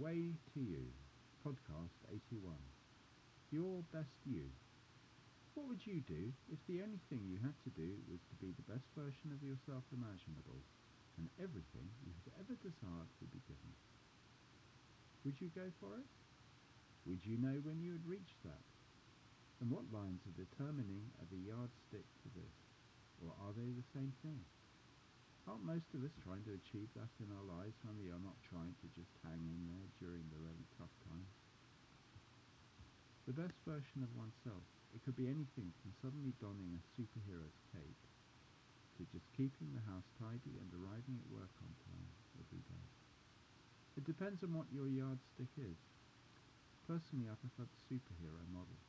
Way to You, Podcast 81. Your Best You. What would you do if the only thing you had to do was to be the best version of yourself imaginable and everything you had ever desired would be given? Would you go for it? Would you know when you had reached that? And what lines are determining are the yardstick for this? Or are they the same thing? Aren't most of us trying to achieve that in our lives when we are not trying to just hang in there during the really tough times? The best version of oneself, it could be anything from suddenly donning a superhero's cape to just keeping the house tidy and arriving at work on time every day. It depends on what your yardstick is. Personally, I prefer the superhero model.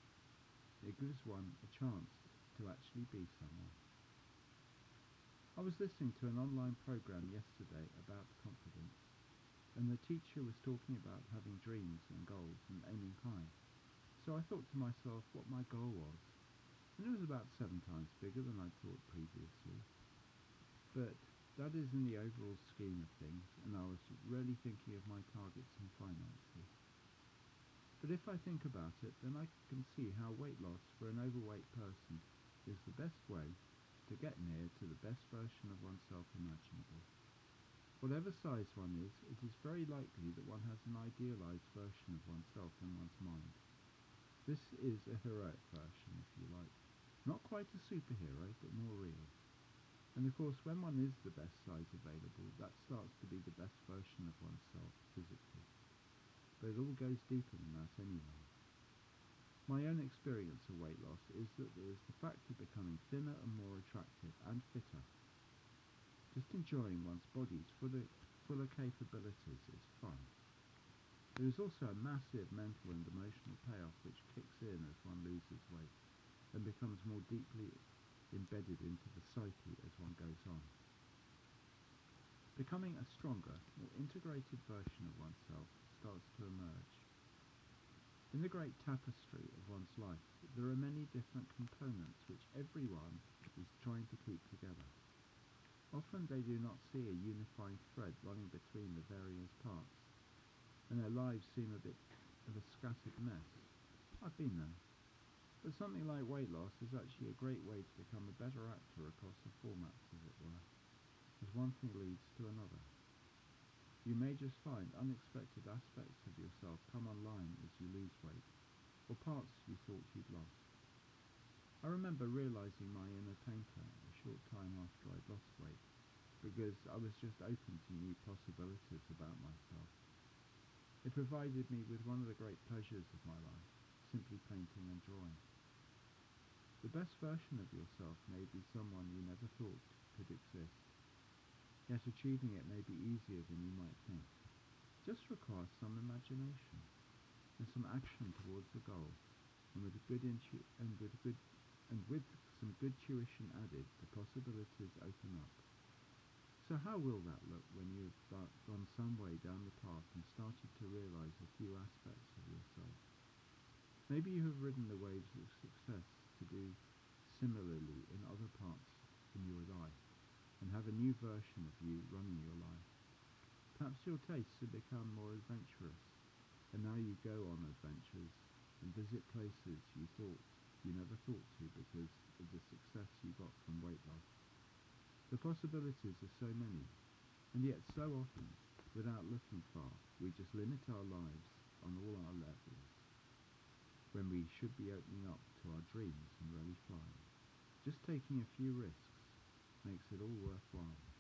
It gives one a chance to actually be someone. I was listening to an online program yesterday about confidence, and the teacher was talking about having dreams and goals and. So I thought to myself what my goal was, and it was about seven times bigger than I'd thought previously. But that is in the overall scheme of things, and I was really thinking of my targets and finances. But if I think about it, then I can see how weight loss for an overweight person is the best way to get near to the best version of oneself imaginable. Whatever size one is, it is very likely that one has an idealized version of oneself in one's mind. This is a heroic version, if you like. Not quite a superhero, but more real. And of course, when one is the best size available, that starts to be the best version of oneself physically but it all goes deeper than that anyway. My own experience of weight loss is that there is the fact of becoming thinner and more attractive and fitter. Just enjoying one's body's fuller, fuller capabilities is fun. There is also a massive mental and emotional payoff which kicks in as one loses weight and becomes more deeply embedded into the psyche as one goes on. Becoming a stronger, more integrated version of oneself starts to emerge. In the great tapestry of one's life, there are many different components which everyone is trying to keep together. Often they do not see a unifying thread running between the various parts, and their lives seem a bit of a scattered mess. I've been there. But something like weight loss is actually a great way to become a better actor across the formats, as it were, as one thing leads to another. You may just find unexpected aspects of yourself come online as you lose weight, or parts you thought you'd lost. I remember realizing my inner painter a short time after I'd lost weight, because I was just open to new possibilities about myself. It provided me with one of the great pleasures of my life, simply painting and drawing. The best version of yourself may be someone you never thought could exist Yet achieving it may be easier than you might think. Just requires some imagination and some action towards a goal, and with a good intu- and with good and with some good tuition added, the possibilities open up. So how will that look when you've gone some way down the path and started to realize a few aspects of yourself? Maybe you have ridden the waves of success to do similarly in other parts in your life and have a new version of you running your life. Perhaps your tastes have become more adventurous, and now you go on adventures and visit places you thought you never thought to because of the success you got from weight loss. The possibilities are so many, and yet so often, without looking far, we just limit our lives on all our levels when we should be opening up to our dreams and really flying. Just taking a few risks makes it all worthwhile.